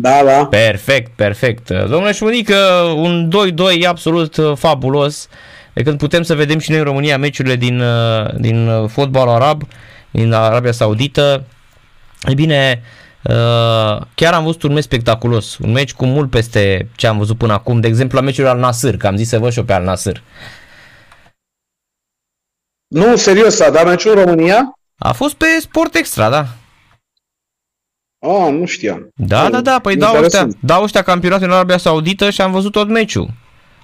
Da, da. Perfect, perfect. Domnule Șmunică, un 2-2 absolut uh, fabulos. De când putem să vedem și noi în România meciurile din, uh, din uh, fotbal arab, din Arabia Saudită. E bine, chiar am văzut un meci spectaculos, un meci cu mult peste ce am văzut până acum, de exemplu la meciul al Nasır, că am zis să văd și eu pe al Nasır. Nu, serios, a dat meciul în România? A fost pe Sport Extra, da. Ah, nu știam. Da, da, da, păi dau ăștia, dau ăștia campionatul în Arabia Saudită și am văzut tot meciul.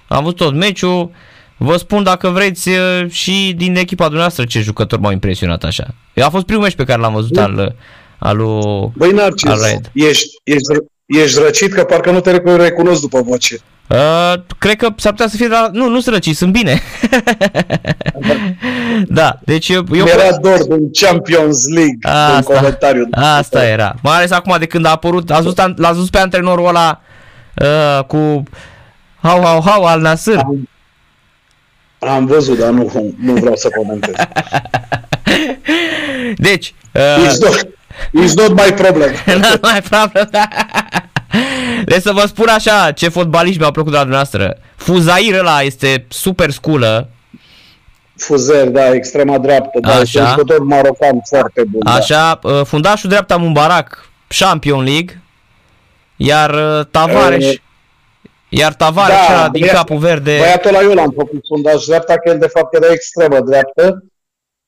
Am văzut tot meciul. Vă spun dacă vreți și din echipa dumneavoastră ce jucători m-au impresionat așa. A fost primul meci pe care l-am văzut al, al lui Băi, Narcis, al Red. Ești, ești, ești răcit că parcă nu te recunosc după voce. Uh, cred că s-ar putea să fie, dar nu, nu sunt răci, sunt bine. da, deci eu... eu era dor din Champions League asta, în comentariu. Asta era. Mai ales acum de când a apărut, a văzut, l-a văzut pe antrenorul ăla uh, cu hau, hau, hau, al Nasr. Am, am văzut, dar nu, nu vreau să comentez. deci... Uh, it's, not, it's not my problem. not my problem. Deci să vă spun așa, ce fotbaliști mi-au plăcut de la dumneavoastră. Fuzair ăla este super sculă. Fuzer, da, extrema dreaptă, da, așa. jucător marocan foarte bun. Da. Așa, da. fundașul dreapta Mubarak, Champion League, iar uh, Tavares, e... iar Tavares da, din băiat, capul verde. Băiatul la eu l-am făcut fundaș dreapta, că el de fapt era extremă dreaptă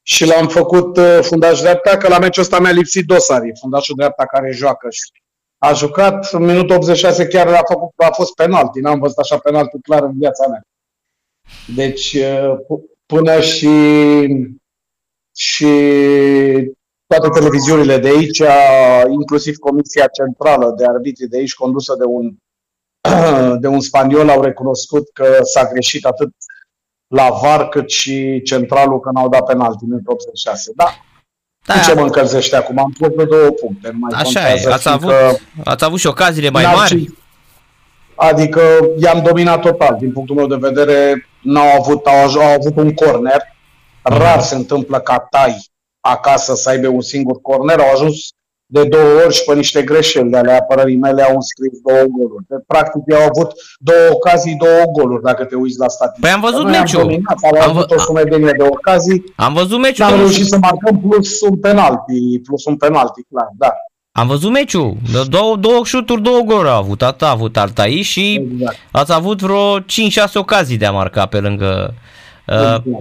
și l-am făcut uh, fundaș dreapta, că la meciul ăsta mi-a lipsit Dosari, fundașul dreapta care joacă și a jucat, în minutul 86 chiar a, făcut, a fost penalti, n-am văzut așa penalti clar în viața mea. Deci uh, până și, și toate televiziunile de aici, inclusiv Comisia Centrală de Arbitri de aici, condusă de un, de un spaniol, au recunoscut că s-a greșit atât la VAR cât și centralul că n-au dat penalti în 86. Da, da. Cu ce mă încălzește acum? Am pus două puncte. Nu mai Așa e, ați avut, ați avut și ocaziile mai mari? Adică i-am dominat total. Din punctul meu de vedere, n-au avut, au, au avut un corner. Rar se întâmplă ca tai acasă să aibă un singur corner. Au ajuns de două ori și pe niște greșeli ale apărării mele au înscris două goluri. De, practic au avut două ocazii, două goluri, dacă te uiți la statistică. Păi am văzut meciul. Am, dominat, am, am avut o sumedenie de ocazii. Am văzut meciul. Am reușit să marcăm plus un penalti, plus un penalti, clar, da. Am văzut meciul. Două, două șuturi, două goluri a avut. Atât a avut Altai și exact. ați avut vreo 5-6 ocazii de a marca pe lângă Uh,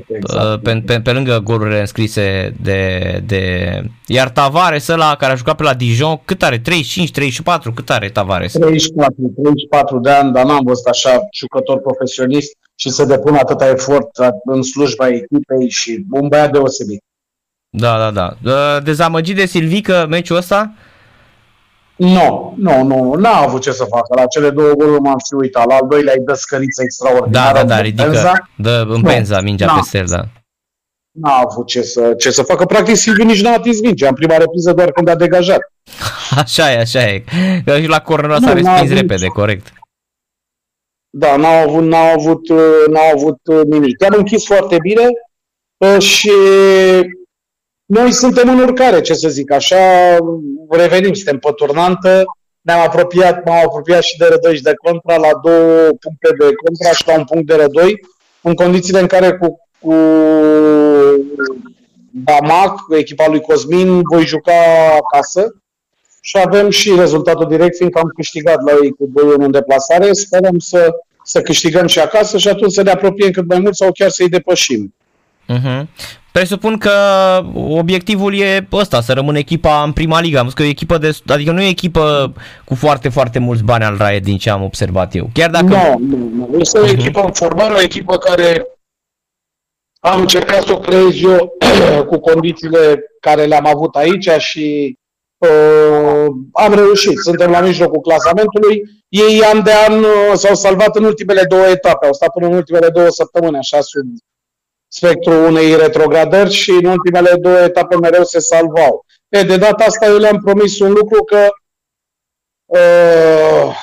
exact. pe, pe, pe lângă golurile înscrise de, de... Iar Tavares ăla care a jucat pe la Dijon, cât are? 35, 34? Cât are Tavares? 34, 34 de ani, dar n-am văzut așa jucător profesionist și să depună atâta efort în slujba echipei și un băiat deosebit. Da, da, da. Dezamăgit de Silvică meciul ăsta? Nu, nu, nu, n-a avut ce să facă. La cele două goluri m-am și uitat. La al doilea îi dă scăriță extraordinară. Da, da, da, ridică, penza. dă în penza mingea pe el, da. N-a avut ce să, ce să facă. Practic, Silviu nici n-a atins mingea. În prima repriză doar când a degajat. Așa e, așa e. Că și la corner s-a respins repede, corect. Da, n-au avut, n-au avut, n-au avut nimic. Am închis foarte bine și noi suntem în urcare, ce să zic, așa revenim, suntem pe turnantă, ne-am apropiat, m-am apropiat și de rădoi și de contra la două puncte de contra și la un punct de rădoi, în condițiile în care cu, cu Bamac, echipa lui Cosmin, voi juca acasă și avem și rezultatul direct, fiindcă am câștigat la ei cu 2 în deplasare. Sperăm să, să câștigăm și acasă și atunci să ne apropiem cât mai mult sau chiar să-i depășim. Uh-huh. Presupun că obiectivul e ăsta, să rămână echipa în prima ligă. Am că e o echipă de, adică nu e echipă cu foarte, foarte mulți bani al Raie din ce am observat eu. Chiar dacă... Nu, nu, nu. Este o uh-huh. echipă în formare, o echipă care am încercat să o creez eu cu condițiile care le-am avut aici și uh, am reușit. Suntem la mijlocul clasamentului. Ei an de an uh, s-au salvat în ultimele două etape. Au stat până în ultimele două săptămâni, așa sub spectrul unei retrogradări și în ultimele două etape mereu se salvau. E, de data asta eu le-am promis un lucru că uh,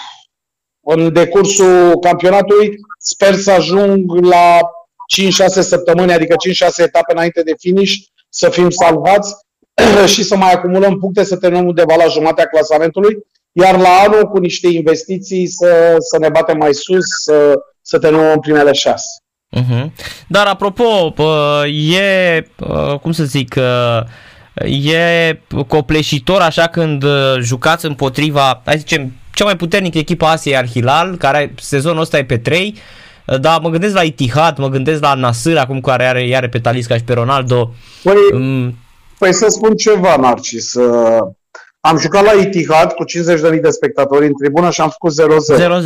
în decursul campionatului sper să ajung la 5-6 săptămâni, adică 5-6 etape înainte de finish, să fim salvați și să mai acumulăm puncte, să terminăm undeva la jumatea clasamentului, iar la anul cu niște investiții să, să ne batem mai sus, să, să terminăm în primele șase. Uh-huh. Dar apropo, e, cum să zic, e copleșitor așa când jucați împotriva, hai să zicem, cea mai puternică echipă Asiei Al Hilal, care sezonul ăsta e pe 3, dar mă gândesc la Itihad, mă gândesc la Nasır, acum care are, are pe Talisca și pe Ronaldo. Păi, um, păi să spun ceva, Narcis. Am jucat la Itihad cu 50.000 de spectatori în tribună și am făcut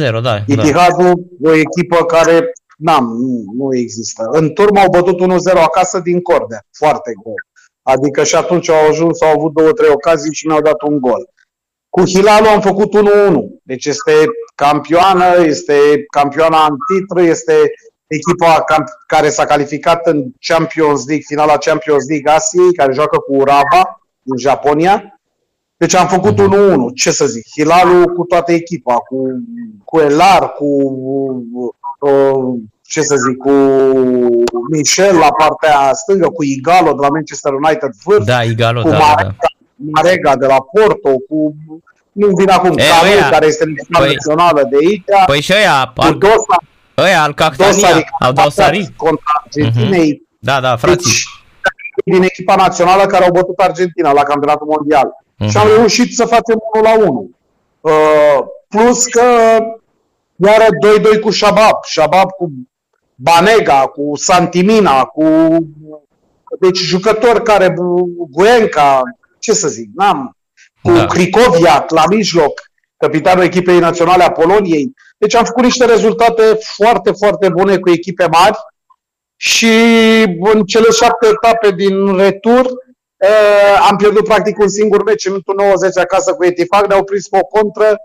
0-0. 0-0, da. Itihadul, da. o echipă care, n-am, nu, nu există. În turmă au bătut 1-0 acasă din corde, foarte greu. Adică și atunci au ajuns, au avut două, trei ocazii și mi-au dat un gol. Cu Hilalul am făcut 1-1. Deci este campioană, este campioana în titlu, este echipa care s-a calificat în Champions League, finala Champions League Asiei, care joacă cu Uraba din Japonia. Deci am făcut 1-1, mhm. ce să zic, Hilalul cu toată echipa, cu, cu Elar, cu uh, ce să zic, cu Michel la partea stângă, cu Igalo de la Manchester United vârf, da, Igalo, cu da, Marega, da. Marega de la Porto, cu nu vin acum, e, Calu, care este păi, națională de aici, păi și ăia, cu Dosa, ăia al Cactania, al Dosari. Contra Argentinei. Uh-huh. Da, da, frații. Deci, din echipa națională care au bătut Argentina la campionatul mondial. Uh-huh. Și am reușit să facem 1 la 1. Uh, plus că iară 2-2 cu Shabab. Shabab cu Banega, cu Santimina, cu deci jucători care Guenca, ce să zic, n-am cu da. Cricoviac la mijloc, capitanul echipei naționale a Poloniei. Deci am făcut niște rezultate foarte, foarte bune cu echipe mari și în cele șapte etape din retur uh, am pierdut practic un singur meci în minutul 90 acasă cu Etifag, ne-au prins pe o contră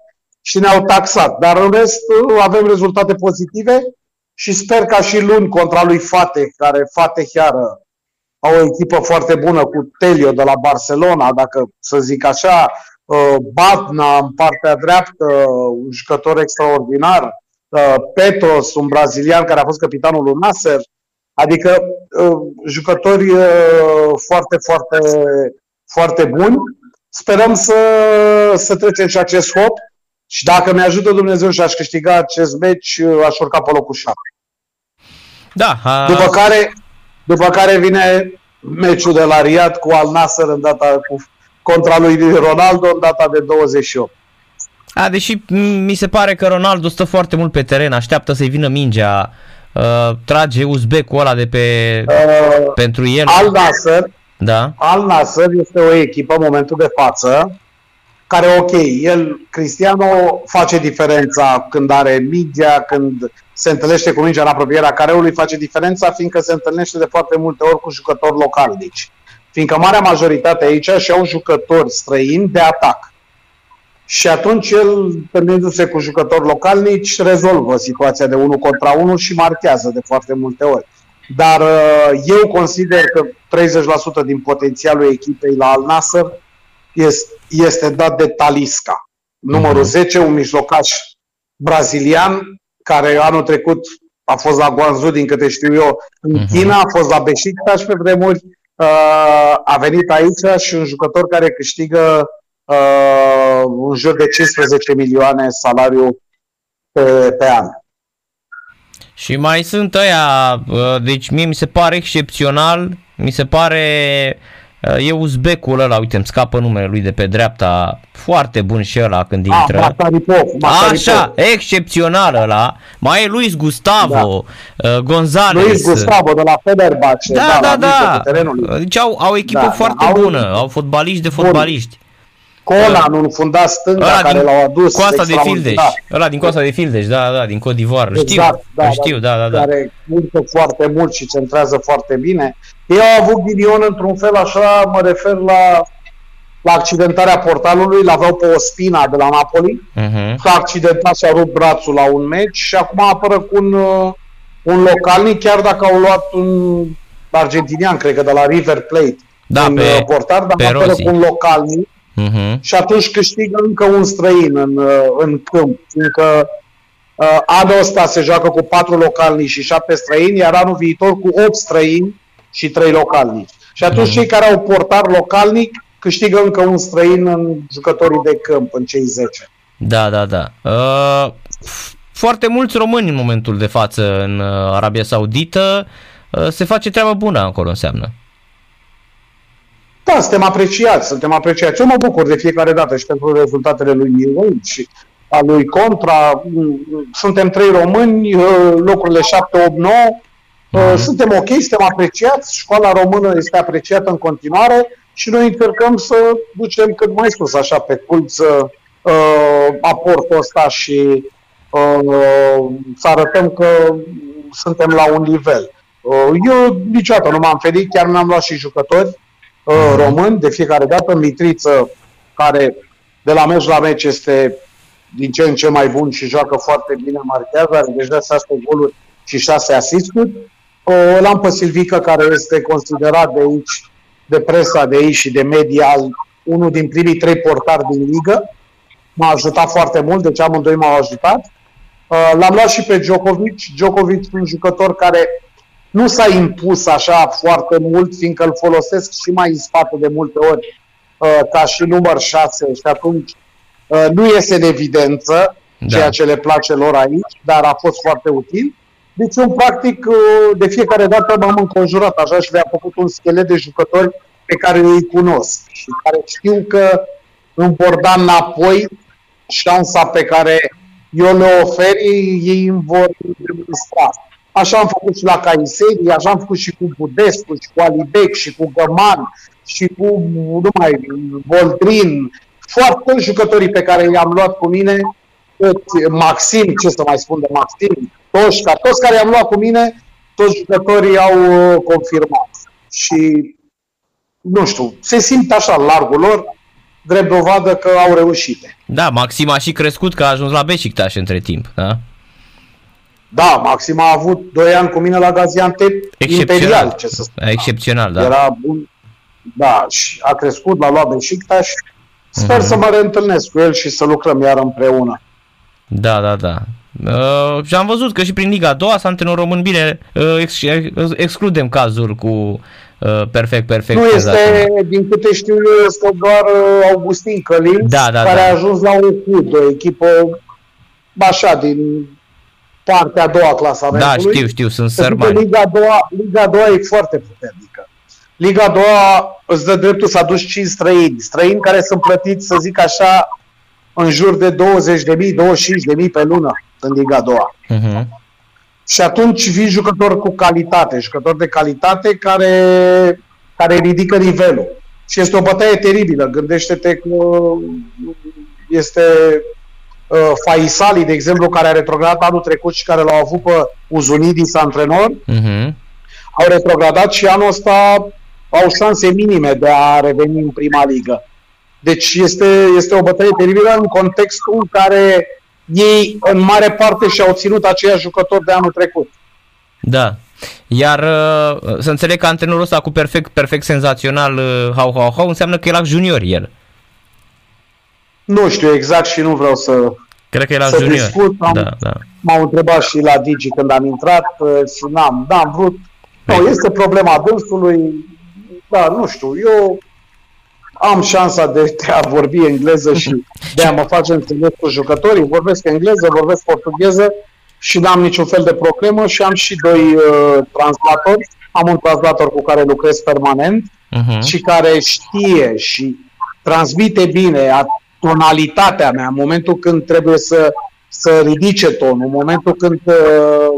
și ne-au taxat. Dar în rest uh, avem rezultate pozitive și sper ca și luni contra lui Fate, care Fate chiar au o echipă foarte bună cu Telio de la Barcelona, dacă să zic așa, uh, Batna în partea dreaptă, un jucător extraordinar, uh, Petros, un brazilian care a fost capitanul lui Nasser, adică uh, jucători foarte, foarte, foarte buni. Sperăm să, să trecem și acest hop și dacă mi-ajută Dumnezeu și aș câștiga acest meci, aș urca pe locul 7. Da. A... După care după care vine meciul de la Riad cu Al Nasser în data cu, contra lui Ronaldo în data de 28. A, deși mi se pare că Ronaldo stă foarte mult pe teren, așteaptă să-i vină mingea, uh, trage uzbecul ăla de pe uh, pentru el. Al Nasser, da. Al Nasser este o echipă în momentul de față care, ok, el, Cristiano, face diferența când are mingea, când se întâlnește cu mingea în apropierea careului, face diferența fiindcă se întâlnește de foarte multe ori cu jucători localnici. Fiindcă marea majoritate aici și au jucători străini de atac. Și atunci el, întâlnindu-se cu jucători localnici, rezolvă situația de unul contra unul și marchează de foarte multe ori. Dar uh, eu consider că 30% din potențialul echipei la Al Nasser este dat de Talisca. Numărul 10, mhm. un mijlocaș brazilian, care anul trecut a fost la Guangzhou, din câte știu eu, în mhm. China, a fost la Beşiktaş pe vremuri, uh, a venit aici și un jucător care câștigă uh, în jur de 15 milioane salariu pe, pe an. Și mai sunt ăia, uh, deci mie mi se pare excepțional, mi se pare E uzbecul ăla, uite, îmi scapă numele lui de pe dreapta, foarte bun și ăla când ah, intră. Masaripov, Masaripov. Așa, excepțional ăla. Mai e Luis Gustavo, da. uh, González. Luis Gustavo de la Fenerbahce. Da, da, da. da. Deci au, au echipă da, foarte da, bună, au, au fotbaliști de fotbaliști. Conan, un fundat stânga ăla care l-au adus. Coasta de Fildeș. Da. Ăla din Coasta de Fildeș, da, da, din Côte d'Ivoire. Exact, știu, da, știu, da, da, da. Care muncă foarte mult și centrează foarte bine. Ei au avut ghinion într-un fel așa, mă refer la, la accidentarea portalului, l-aveau pe o spina de la Napoli, uh-huh. s-a accidentat și a rupt brațul la un meci și acum apără cu un, uh, un localnic, chiar dacă au luat un argentinian, cred că de la River Plate, da, în pe, uh, portar, dar apără cu un localnic uh-huh. și atunci câștigă încă un străin în, uh, în câmp, fiindcă uh, anul ăsta se joacă cu patru localnici și șapte străini, iar anul viitor cu opt străini și trei localnici. Și atunci uh-huh. cei care au portar localnic câștigă încă un străin în jucătorii de câmp, în cei 10. Da, da, da. Uh, foarte mulți români în momentul de față în uh, Arabia Saudită. Uh, se face treaba bună acolo, înseamnă. Da, suntem apreciați, suntem apreciați. Eu mă bucur de fiecare dată și pentru rezultatele lui Miron și a lui Contra. Suntem trei români, uh, locurile 7, 8, 9. Mm-hmm. Suntem ok, suntem apreciați, școala română este apreciată în continuare și noi încercăm să ducem cât mai sus, așa, pe culț uh, aportul ăsta și uh, să arătăm că suntem la un nivel. Uh, eu niciodată nu m-am ferit, chiar n-am luat și jucători uh, români de fiecare dată. Mitriță, care de la meci la meci este din ce în ce mai bun și joacă foarte bine, marchează, are deja 6 goluri și 6 asisturi. Uh, l-am pe Silvică, care este considerat de aici, de presa de aici și de media, unul din primii trei portari din ligă. M-a ajutat foarte mult, deci amândoi m-au ajutat. Uh, l-am luat și pe Djokovic. Djokovic un jucător care nu s-a impus așa foarte mult, fiindcă îl folosesc și mai în spate de multe ori uh, ca și număr 6 și atunci uh, nu iese în evidență da. ceea ce le place lor aici, dar a fost foarte util. Deci, în practic, de fiecare dată m-am înconjurat așa și le-am făcut un schelet de jucători pe care îi cunosc și care știu că îmi vor da înapoi șansa pe care eu le ofer, ei îmi vor demonstra. Așa am făcut și la Caiseri, așa am făcut și cu Budescu, și cu Alibec, și cu Găman, și cu, nu mai, Voldrin, foarte jucătorii pe care i-am luat cu mine, Maxim, ce să mai spun de Maxim, Toșca, toți care i-am luat cu mine, toți jucătorii au uh, confirmat. Și, nu știu, se simt așa largul lor, drept dovadă că au reușit. Da, Maxim a și crescut că a ajuns la Beşiktaş între timp, da? Da, Maxim a avut 2 ani cu mine la Gaziantep imperial, ce să spun. Excepțional, da. Era bun. Da, și a crescut, l-a luat Beşiktaş. Sper uh-huh. să mă reîntâlnesc cu el și să lucrăm iar împreună. Da, da, da. Uh, și am văzut că și prin Liga 2 s-a antrenor român bine, uh, ex- excludem cazuri cu Uh, perfect, perfect. Nu este, din câte știu eu, este doar uh, Augustin Călin, da, da, care da. a ajuns la un CUD, o echipă așa, din partea a doua clasamentului. Da, știu, știu, sunt sărmani. Liga a doua, Liga a doua e foarte puternică. Liga a doua îți dă dreptul să aduci 5 străini, străini care sunt plătiți, să zic așa, în jur de 20.000, 25.000 pe lună în Liga a doua. Uh-huh. Și atunci vii jucător cu calitate, jucător de calitate care, care ridică nivelul. Și este o bătaie teribilă. Gândește-te că este uh, Faisali, de exemplu, care a retrogradat anul trecut și care l-au avut pe Uzunidis antrenor. Uh-huh. Au retrogradat și anul ăsta au șanse minime de a reveni în prima ligă. Deci este, este o bătaie teribilă în contextul în care ei în mare parte și-au ținut aceiași jucători de anul trecut. Da. Iar uh, să înțeleg că antrenorul ăsta cu perfect, perfect senzațional, uh, hau, hau, hau, înseamnă că e la junior el. Nu știu exact și nu vreau să Cred că e la junior. Discut. Am, da, da. M-au întrebat și la Digi când am intrat uh, și n-am, n-am vrut. Nu, păi. este problema dânsului. Da, nu știu, eu am șansa de a vorbi engleză și de a mă face înțeles cu jucătorii. Vorbesc engleză, vorbesc portugheză și n-am niciun fel de problemă și am și doi uh, translatori. Am un translator cu care lucrez permanent uh-huh. și care știe și transmite bine tonalitatea mea în momentul când trebuie să, să ridice tonul, în momentul când uh,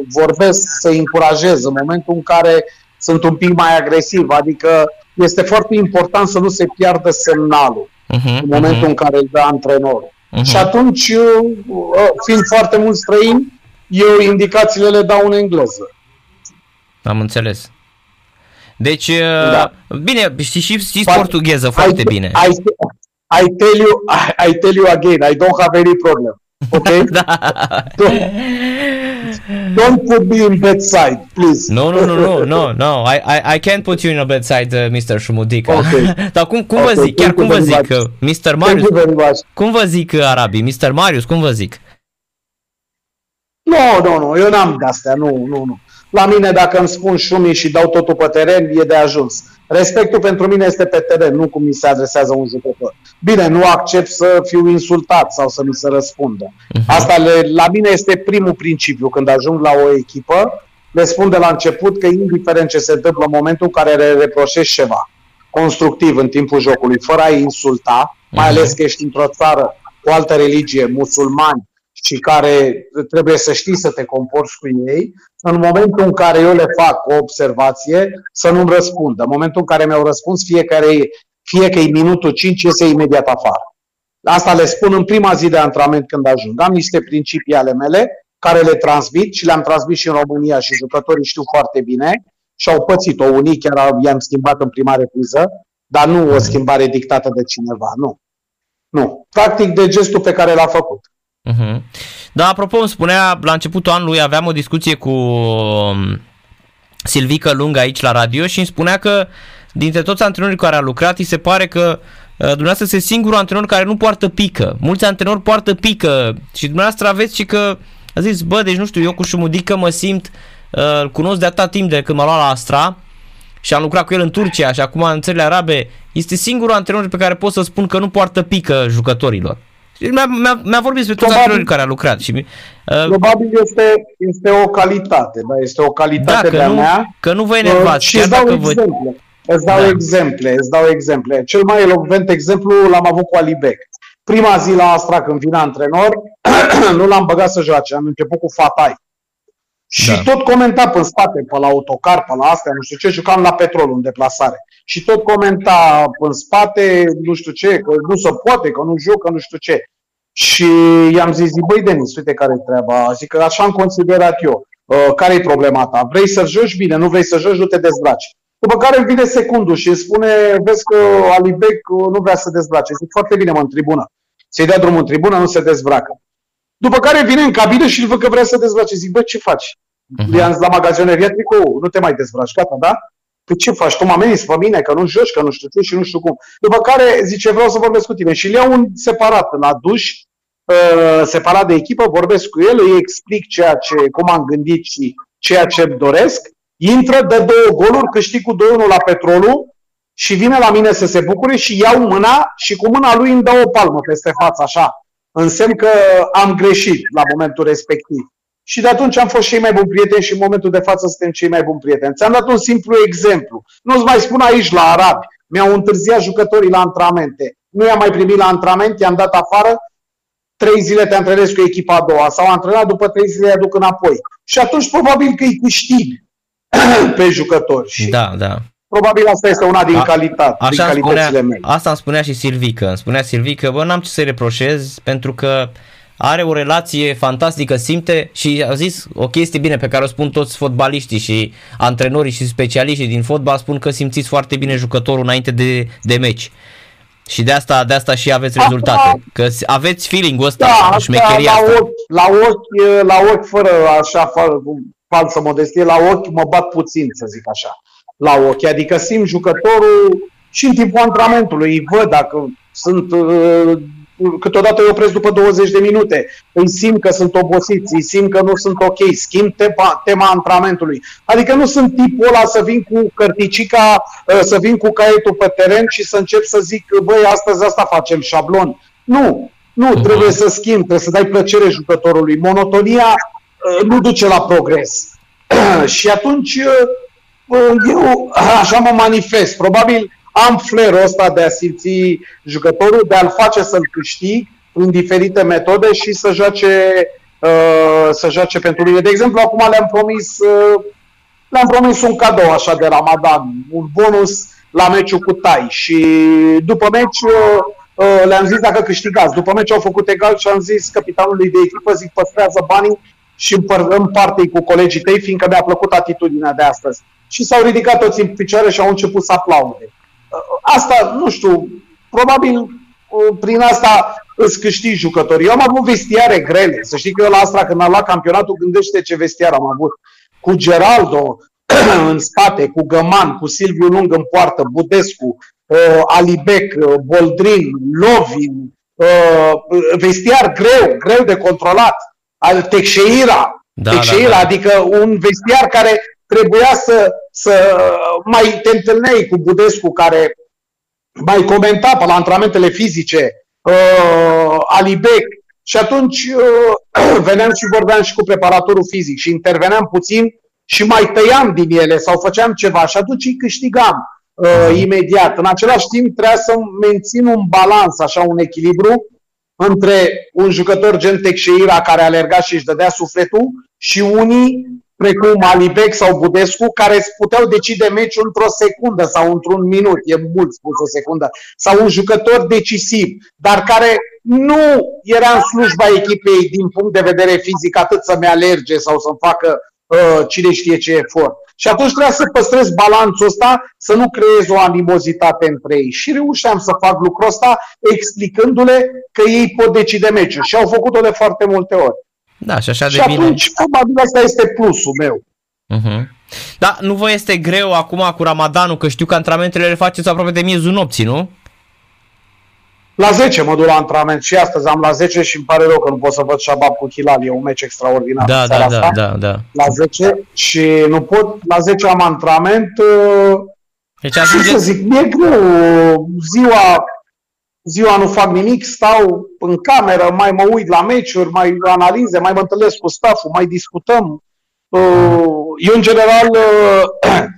vorbesc să încurajez, în momentul în care sunt un pic mai agresiv, adică este foarte important să nu se piardă semnalul uh-huh, în momentul uh-huh. în care îl dă antrenorul. Uh-huh. Și atunci, uh, fiind foarte mulți străini, eu indicațiile le dau în engleză. Am înțeles. Deci, uh, da. bine, știi și știți portugheză foarte I, bine. I, I, tell you, I, I tell you again, I don't have any problem. Okay? da. Don't put me in bad side, please. No, no, no, no, no, no. I, I, I can't put you in a bad side, uh, Mr. Shumudica. Okay. Dar cum, cum okay, vă zic? Chiar cum vă zic? Uh, Mr. Marius? Cum vă zic uh, arabii? Mr. Marius, cum vă zic? Nu, no, nu, no, nu, no, eu n-am de-astea, nu, nu, nu. La mine, dacă îmi spun șumii și dau totul pe teren, e de ajuns. Respectul pentru mine este pe teren, nu cum mi se adresează un jucător. Bine, nu accept să fiu insultat sau să mi se răspundă. Uh-huh. Asta le, la mine este primul principiu. Când ajung la o echipă, le spun de la început că indiferent ce se întâmplă în momentul în care le reproșești ceva constructiv în timpul jocului, fără a insulta, mai mhm. ales că ești într-o țară cu altă religie, musulmani, și care trebuie să știi să te comporți cu ei, în momentul în care eu le fac o observație, să nu-mi răspundă. În momentul în care mi-au răspuns, fiecare, fie că e minutul 5, iese imediat afară. Asta le spun în prima zi de antrenament când ajung. Am niște principii ale mele care le transmit și le-am transmis și în România și jucătorii știu foarte bine și au pățit-o. Unii chiar i-am schimbat în prima repriză, dar nu o schimbare dictată de cineva, nu. Nu. Practic de gestul pe care l-a făcut. Uh-huh. Da, apropo, îmi spunea, la începutul anului aveam o discuție cu um, Silvica Lung aici la radio și îmi spunea că dintre toți antrenorii care a lucrat, îi se pare că uh, dumneavoastră este singurul antrenor care nu poartă pică. Mulți antrenori poartă pică și dumneavoastră aveți și că a zis, bă, deci nu știu, eu cu Șumudică mă simt, uh, cunosc de atâta timp de când m-a luat la Astra și am lucrat cu el în Turcia și acum în țările arabe, este singurul antrenor pe care pot să spun că nu poartă pică jucătorilor. Mi-a, mi-a, mi-a vorbit despre toți antrenori care a lucrat. Și, uh, probabil este, este o calitate, da? este o calitate da, de-a nu, mea. Că nu vă enervați. Uh, și îți dau exemple. Vă... Îți dau da. exemple, îți dau exemple. Cel mai elocvent exemplu l-am avut cu Alibec. Prima zi la Astra când vine antrenor, nu l-am băgat să joace, am început cu Fatai. Și da. tot comenta pe spate, pe la autocar, pe la astea, nu știu ce, jucam la petrol în deplasare. Și tot comenta în spate, nu știu ce, că nu se poate, că nu joc, că nu știu ce. Și i-am zis, băi Denis, uite care e treaba. Zic că așa am considerat eu. Uh, care e problema ta? Vrei să joci bine, nu vrei să joci, nu te dezbraci. După care îmi vine secundul și îmi spune, vezi că Alibec uh, nu vrea să dezbrace. Zic, foarte bine, mă, în tribună. Să-i dea drumul în tribună, nu se dezbracă. După care vine în cabină și îl văd că vrea să dezbrace. Zic, bă, ce faci? Uh-huh. I-am zis la magazoner, ia tricou, nu te mai dezbraci, gata, da? Păi ce faci? Tu mă ameninți pe mine că nu joci, că nu știu ce și nu știu cum. După care zice, vreau să vorbesc cu tine. Și îl iau un separat la duș, uh, separat de echipă, vorbesc cu el, îi explic ceea ce, cum am gândit și ceea ce doresc. Intră, dă două goluri, câștig cu 2-1 la petrolul și vine la mine să se bucure și iau mâna și cu mâna lui îmi dă o palmă peste față, așa. În semn că am greșit la momentul respectiv și de atunci am fost cei mai buni prieteni și în momentul de față suntem cei mai buni prieteni. Ți-am dat un simplu exemplu. Nu-ți mai spun aici la arabi. Mi-au întârziat jucătorii la antrenamente. Nu i-am mai primit la antrenament, i-am dat afară, trei zile te antrenezi cu echipa a doua sau antrenat după trei zile îi aduc înapoi. Și atunci probabil că îi câștig pe jucători. Și da, da. Probabil asta este una din, calitate, așa din calitățile spunea, mele. Asta îmi spunea și Silvică. Îmi spunea Silvică, bă, n-am ce să-i reproșez pentru că uh, are o relație fantastică, simte și a zis o chestie bine pe care o spun toți fotbaliștii și antrenorii și specialiștii din fotbal spun că simțiți foarte bine jucătorul înainte de, de meci. Și de asta, de asta și aveți rezultate. Că aveți feeling-ul ăsta, da, șmecheria la asta. Ochi, la, ochi, la ochi, fără așa falsă modestie, la ochi mă bat puțin, să zic așa. La ochi, adică simt jucătorul și în timpul antrenamentului, îi văd dacă sunt uh, câteodată îi opresc după 20 de minute, îi simt că sunt obosiți, îi simt că nu sunt ok, schimb tema, tema antrenamentului. Adică nu sunt tipul ăla să vin cu cărticica, ă, să vin cu caietul pe teren și să încep să zic, băi, astăzi asta facem, șablon. Nu, nu, uh-huh. trebuie să schimb, trebuie să dai plăcere jucătorului. Monotonia ă, nu duce la progres. și atunci ă, eu așa mă manifest. Probabil am flair ăsta de a simți jucătorul, de a-l face să-l câștig în diferite metode și să joace, uh, să joace pentru mine. De exemplu, acum le-am promis, uh, le-am promis un cadou așa de Ramadan, un bonus la meciul cu Tai și după meci uh, uh le-am zis dacă câștigați. După meci au făcut egal și am zis capitanului de echipă, zic păstrează banii și împarte cu colegii tăi, fiindcă mi-a plăcut atitudinea de astăzi. Și s-au ridicat toți în picioare și au început să aplaude asta, nu știu, probabil uh, prin asta îți câștigi jucătorii. Eu am avut vestiare grele. Să știi că eu la Astra, când am luat campionatul, gândește ce vestiar am avut. Cu Geraldo în spate, cu Găman, cu Silviu Lung în poartă, Budescu, uh, Alibec, uh, Boldrin, Lovin, vestiar greu, greu de controlat, al Texeira, Da, Teixeira, da, da. adică un vestiar care trebuia să, să mai te întâlneai cu Budescu care mai comenta pe la antrenamentele fizice, uh, Alibec, și atunci uh, veneam și vorbeam și cu preparatorul fizic și interveneam puțin și mai tăiam din ele sau făceam ceva și atunci îi câștigam uh, imediat. În același timp trebuia să mențin un balans, așa un echilibru între un jucător gen Texeira care alerga și își dădea sufletul și unii precum Alibec sau Budescu, care îți puteau decide meciul într-o secundă sau într-un minut, e mult spus o secundă, sau un jucător decisiv, dar care nu era în slujba echipei din punct de vedere fizic atât să-mi alerge sau să-mi facă uh, cine știe ce efort. Și atunci trebuia să păstrez balanțul ăsta, să nu creez o animozitate între ei. Și reușeam să fac lucrul ăsta explicându-le că ei pot decide meciul. Și au făcut-o de foarte multe ori. Da, și așa și devine... atunci, probabil, asta este plusul meu. Uh-huh. Da, nu vă este greu acum cu Ramadanul, că știu că antrenamentele le faceți aproape de miezul nopții, nu? La 10 mă duc la antrenament și astăzi am la 10 și îmi pare rău că nu pot să văd Shabab cu Hilal, e un meci extraordinar. Da, da, da, da, da. La 10 și nu pot, la 10 am antrenament. Uh, deci ajunge... să zic, mi-e greu. Ziua, ziua nu fac nimic, stau în cameră, mai mă uit la meciuri, mai analize, mai mă întâlnesc cu stafful, mai discutăm. Uh, eu, în general, uh,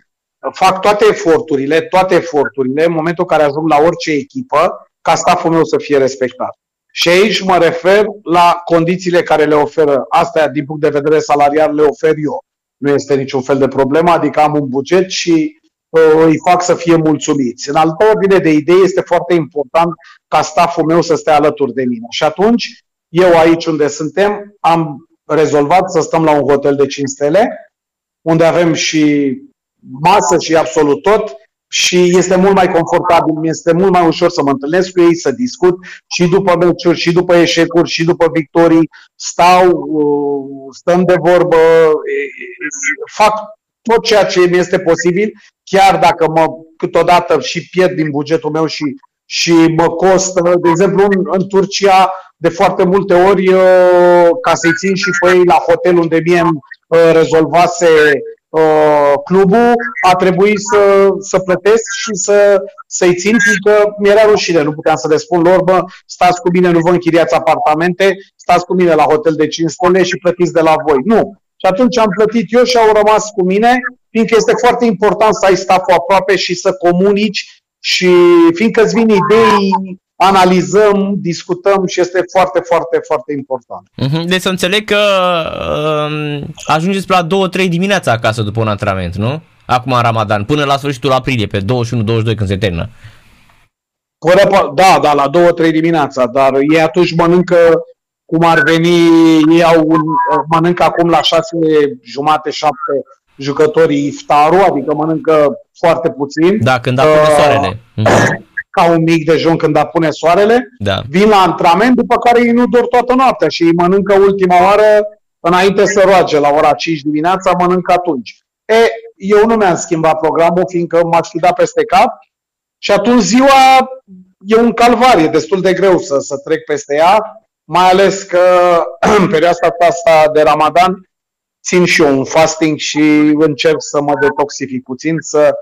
fac toate eforturile, toate eforturile, în momentul în care ajung la orice echipă, ca staful meu să fie respectat. Și aici mă refer la condițiile care le oferă. Astea, din punct de vedere salarial, le ofer eu. Nu este niciun fel de problemă, adică am un buget și uh, îi fac să fie mulțumiți. În altă ordine de idei, este foarte important ca staful meu să stea alături de mine. Și atunci, eu aici unde suntem, am rezolvat să stăm la un hotel de 5 stele, unde avem și masă și absolut tot, și este mult mai confortabil, mi este mult mai ușor să mă întâlnesc cu ei, să discut și după meciuri, și după eșecuri, și după victorii, stau, uh, stăm de vorbă, fac tot ceea ce mi este posibil, chiar dacă mă câteodată și pierd din bugetul meu și, și mă costă, de exemplu în, în Turcia, de foarte multe ori, uh, ca să-i țin și pe ei la hotel unde mie îmi uh, rezolvase Uh, clubul a trebuit să, să plătesc și să, să-i țin, fiindcă mi-era rușine, nu puteam să le spun lor, bă, stați cu mine, nu vă închiriați apartamente, stați cu mine la hotel de 5 stele și plătiți de la voi. Nu. Și atunci am plătit eu și au rămas cu mine, fiindcă este foarte important să ai staful aproape și să comunici și fiindcă îți vin idei analizăm, discutăm și este foarte, foarte, foarte important. Mhm. Deci să înțeleg că uh, ajungeți la 2-3 dimineața acasă după un antrenament, nu? Acum în Ramadan, până la sfârșitul aprilie, pe 21-22 când se termină. Până, da, da, la 2-3 dimineața, dar ei atunci mănâncă cum ar veni, ei au un, mănâncă acum la 6 jumate, 7 jucătorii iftarul, adică mănâncă foarte puțin. Da, când apune uh, soarele. Uh, ca un mic dejun când apune soarele, da. vin la antrenament, după care ei nu dor toată noaptea și îi mănâncă ultima oară înainte să roage, la ora 5 dimineața, mănâncă atunci. E, eu nu mi-am schimbat programul, fiindcă m-aș fi dat peste cap și atunci ziua e un calvar, e destul de greu să, să trec peste ea, mai ales că în perioada asta de Ramadan țin și eu un fasting și încerc să mă detoxific puțin, să,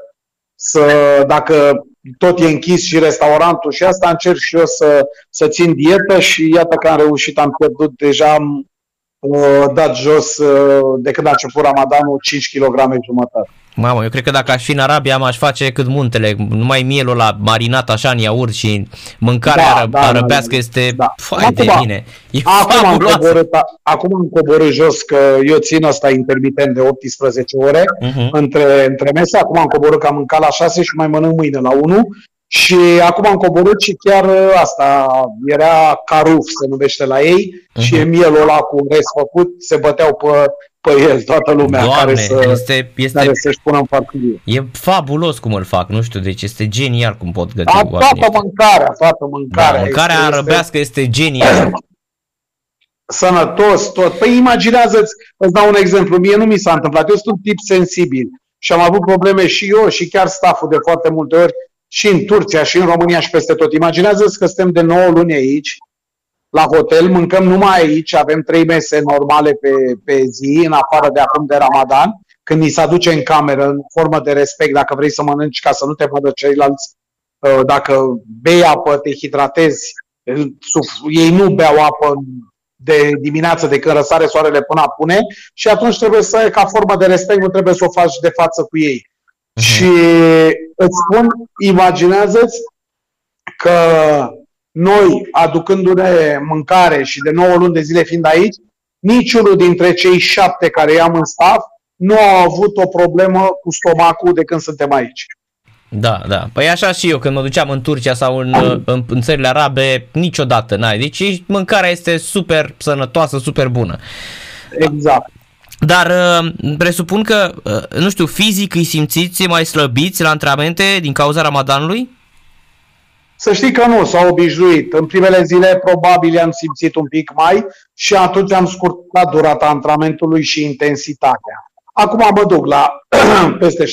să dacă tot e închis și restaurantul și asta, încerc și eu să, să țin dietă și iată că am reușit, am pierdut deja, am uh, dat jos uh, de când a început Ramadanul 5 kg jumătate. Mamă, eu cred că dacă aș fi în Arabia, m-aș face cât muntele, numai mielul la marinat așa în iaurt și mâncarea da, da, arăbească da, este da. foarte de bine. E acum, am coborât, acum am coborât jos că eu țin asta intermitent de 18 ore uh-huh. între, între mese, acum am coborât că am mâncat la 6 și mai mănânc mâine la 1 și acum am coborât și chiar asta, era caruf se numește la ei uh-huh. și e mielul ăla cu un rest făcut, se băteau pe pe el toată lumea Doamne, care, să, este, este, care să-și pună în farfurie. E fabulos cum îl fac, nu știu, deci este genial cum pot găti A, Toată mâncarea, toată mâncarea. Da, mâncarea este, arăbească este, este genial. Sănătos, tot. Păi imaginează-ți, îți dau un exemplu, mie nu mi s-a întâmplat, eu sunt un tip sensibil și am avut probleme și eu și chiar staful de foarte multe ori și în Turcia și în România și peste tot. Imaginează-ți că suntem de 9 luni aici, la hotel, mâncăm numai aici, avem trei mese normale pe, pe zi, în afară de acum de Ramadan, când ni se aduce în cameră, în formă de respect, dacă vrei să mănânci ca să nu te vadă ceilalți, uh, dacă bei apă, te hidratezi, ei nu beau apă de dimineață de când răsare soarele până apune și atunci trebuie să, ca formă de respect, nu trebuie să o faci de față cu ei. Uh-huh. Și îți spun, imaginează-ți că noi, aducându-ne mâncare și de 9 luni de zile fiind aici, niciunul dintre cei șapte care i-am în staff nu au avut o problemă cu stomacul de când suntem aici. Da, da. Păi așa și eu când mă duceam în Turcia sau în, în, în țările arabe, niciodată n-ai. Deci mâncarea este super sănătoasă, super bună. Exact. Dar uh, presupun că, uh, nu știu, fizic îi simțiți mai slăbiți la antrenamente din cauza Ramadanului? Să știi că nu, s-au obișnuit. În primele zile probabil am simțit un pic mai și atunci am scurtat durata antrenamentului și intensitatea. Acum mă duc la peste 60-70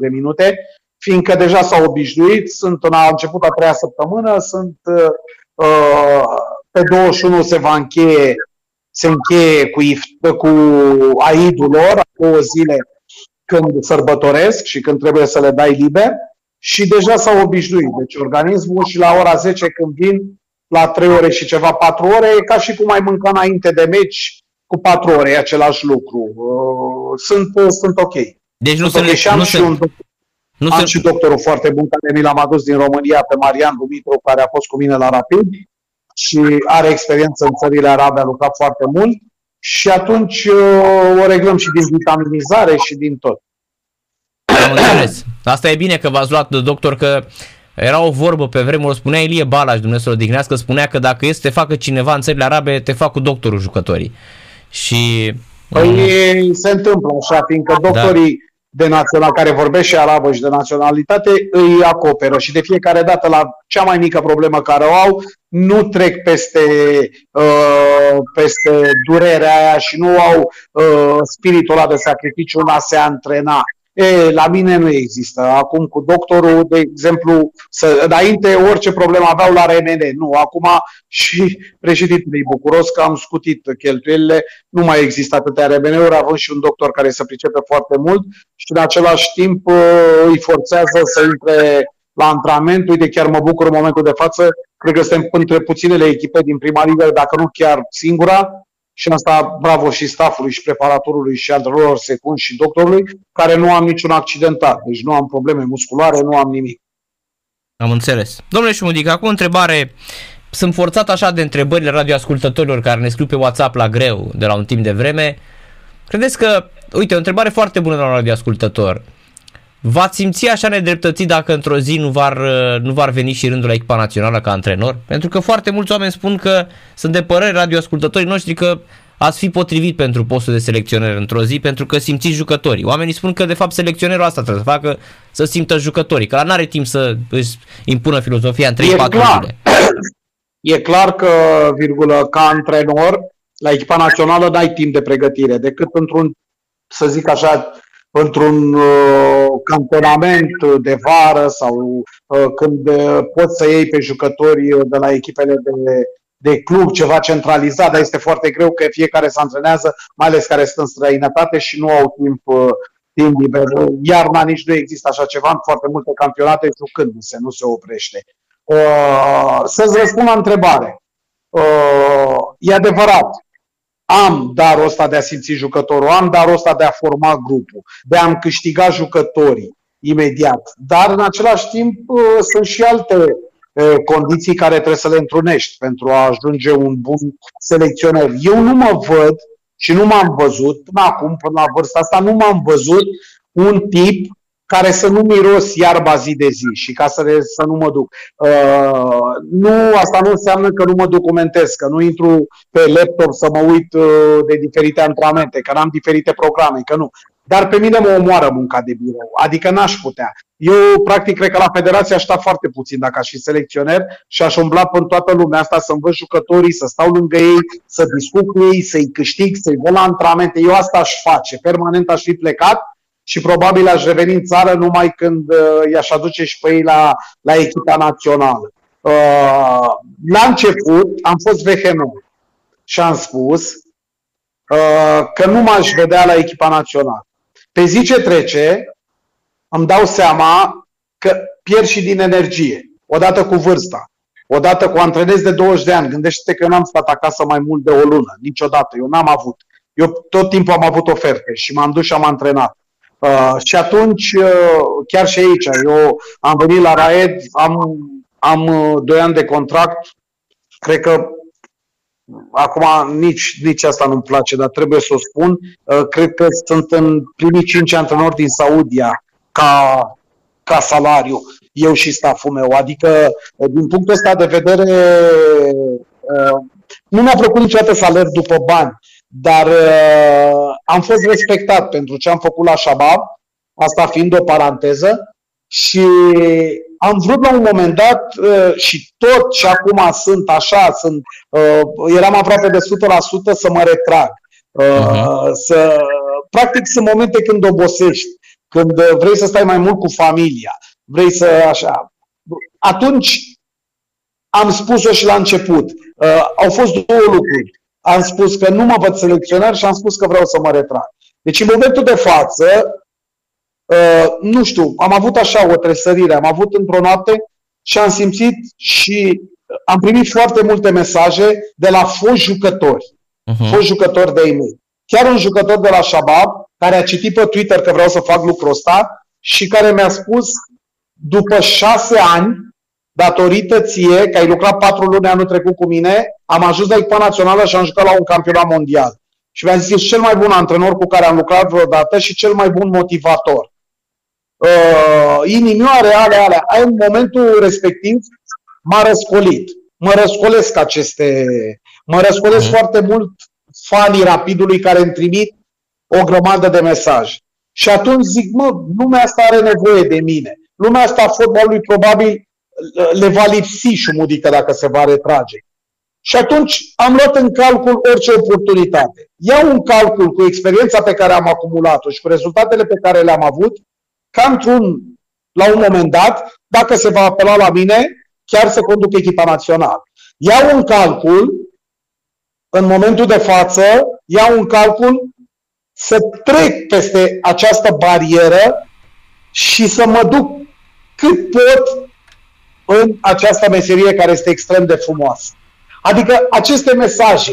de minute, fiindcă deja s-au obișnuit, sunt în a început a treia săptămână, sunt uh, pe 21 se va încheie se încheie cu, cu aidul lor, două zile când sărbătoresc și când trebuie să le dai liber și deja s-au obișnuit. Deci organismul și la ora 10 când vin, la 3 ore și ceva 4 ore, e ca și cum ai mânca înainte de meci cu 4 ore, e același lucru. Uh, sunt, uh, sunt ok. Deci nu sunt okay. și am, nu și, un, nu am se... și doctorul foarte bun care mi l-am adus din România pe Marian Dumitru, care a fost cu mine la Rapid și are experiență în țările arabe, a lucrat foarte mult și atunci uh, o reglăm și din vitaminizare și din tot. Am înțeles. Asta e bine că v-ați luat, doctor, că era o vorbă pe vremuri, spunea Ilie Balaș, Dumnezeu dignească, spunea că dacă este să te facă cineva în țările arabe, te fac cu doctorul jucătorii. Și... Păi um, se întâmplă așa, fiindcă da. doctorii da de național, care vorbește și arabă și de naționalitate, îi acoperă și de fiecare dată la cea mai mică problemă care o au, nu trec peste, uh, peste durerea aia și nu au uh, spiritul ăla de sacrificiu în a se antrena. E, la mine nu există. Acum cu doctorul, de exemplu, să, înainte orice problemă aveau la RNN. Nu, acum și președintele e bucuros că am scutit cheltuielile. Nu mai există atâtea RNN-uri, având și un doctor care se pricepe foarte mult și în același timp uh, îi forțează să intre la antrenament. Uite, chiar mă bucur în momentul de față. Cred că suntem între puținele echipe din prima ligă, dacă nu chiar singura, și asta bravo și staffului și preparatorului și antrenorul secund și doctorului, care nu am niciun accidentat. Deci nu am probleme musculare, nu am nimic. Am înțeles. Domnule Șumudic, acum o întrebare. Sunt forțat așa de întrebările radioascultătorilor care ne scriu pe WhatsApp la greu de la un timp de vreme. Credeți că, uite, o întrebare foarte bună la un radioascultător. V-ați simți așa nedreptățit dacă într-o zi nu var, nu var veni și rândul la echipa națională ca antrenor? Pentru că foarte mulți oameni spun că sunt de părere radioascultătorii noștri că ați fi potrivit pentru postul de selecționer într-o zi pentru că simțiți jucătorii. Oamenii spun că de fapt selecționerul asta trebuie să facă să simtă jucătorii, că nu are timp să își impună filozofia în 3-4 zile. E clar că, virgulă, ca antrenor, la echipa națională n-ai timp de pregătire, decât într-un, să zic așa, într-un uh, cantonament de vară sau uh, când uh, poți să iei pe jucători de la echipele de, de club ceva centralizat, dar este foarte greu că fiecare se antrenează, mai ales care sunt în străinătate și nu au timp, timp liber. Iarna nici nu există așa ceva în foarte multe campionate jucându-se, nu se oprește. Să-ți răspund la întrebare. E adevărat, am darul ăsta de a simți jucătorul, am darul ăsta de a forma grupul, de a-mi câștiga jucătorii imediat. Dar în același timp uh, sunt și alte uh, condiții care trebuie să le întrunești pentru a ajunge un bun selecționer. Eu nu mă văd și nu m-am văzut, până acum, până la vârsta asta, nu m-am văzut un tip care să nu miros iarba zi de zi și ca să, re, să nu mă duc. Uh, nu, asta nu înseamnă că nu mă documentez, că nu intru pe laptop să mă uit uh, de diferite antrenamente, că n-am diferite programe, că nu. Dar pe mine mă omoară munca de birou, adică n-aș putea. Eu, practic, cred că la federație aș sta foarte puțin dacă aș fi selecționer și aș umbla până toată lumea asta să învăț jucătorii, să stau lângă ei, să discut cu ei, să-i câștig, să-i văd la antrenamente. Eu asta aș face. Permanent aș fi plecat și probabil aș reveni în țară numai când uh, i-aș aduce și pe ei la, la echipa națională. Uh, la început am fost vehement și am spus uh, că nu m-aș vedea la echipa națională. Pe zi ce trece, îmi dau seama că pierd și din energie, odată cu vârsta, odată cu antrenez de 20 de ani. Gândește-te că eu n-am stat acasă mai mult de o lună, niciodată, eu n-am avut. Eu tot timpul am avut oferte și m-am dus și am antrenat. Uh, și atunci, uh, chiar și aici, eu am venit la Raed, am, am uh, 2 ani de contract, cred că acum nici, nici asta nu-mi place, dar trebuie să o spun, uh, cred că sunt în primii 5 antrenori din Saudia ca, ca salariu, eu și staful meu. Adică, uh, din punctul ăsta de vedere, uh, nu mi-a plăcut niciodată să alerg după bani dar uh, am fost respectat pentru ce am făcut la Shabab, asta fiind o paranteză, și am vrut la un moment dat uh, și tot și acum sunt așa, sunt, uh, eram aproape de 100% să mă retrag. Uh, uh-huh. să, practic sunt momente când obosești, când vrei să stai mai mult cu familia, vrei să așa. Atunci am spus-o și la început. Uh, au fost două lucruri am spus că nu mă văd selecționar și am spus că vreau să mă retrag. Deci în momentul de față, uh, nu știu, am avut așa o tresărire, am avut într-o noapte și am simțit și am primit foarte multe mesaje de la foști jucători, uh-huh. foști jucători de ei Chiar un jucător de la Shabab, care a citit pe Twitter că vreau să fac lucrul ăsta și care mi-a spus, după șase ani, datorită ție, că ai lucrat patru luni anul trecut cu mine, am ajuns la echipa națională și am jucat la un campionat mondial. Și mi-a zis, ești cel mai bun antrenor cu care am lucrat vreodată și cel mai bun motivator. Uh, inimioare, alea, alea. Ai în momentul respectiv m-a răscolit. Mă răscolesc aceste... Mă răscolesc mm. foarte mult fanii Rapidului care îmi trimit o grămadă de mesaje. Și atunci zic, mă, lumea asta are nevoie de mine. Lumea asta a fotbalului probabil le va lipsi șumudică dacă se va retrage. Și atunci am luat în calcul orice oportunitate. Iau un calcul cu experiența pe care am acumulat-o și cu rezultatele pe care le-am avut, ca într-un, la un moment dat, dacă se va apela la mine, chiar să conduc echipa națională. Iau un calcul, în momentul de față, iau un calcul să trec peste această barieră și să mă duc cât pot în această meserie care este extrem de frumoasă. Adică aceste mesaje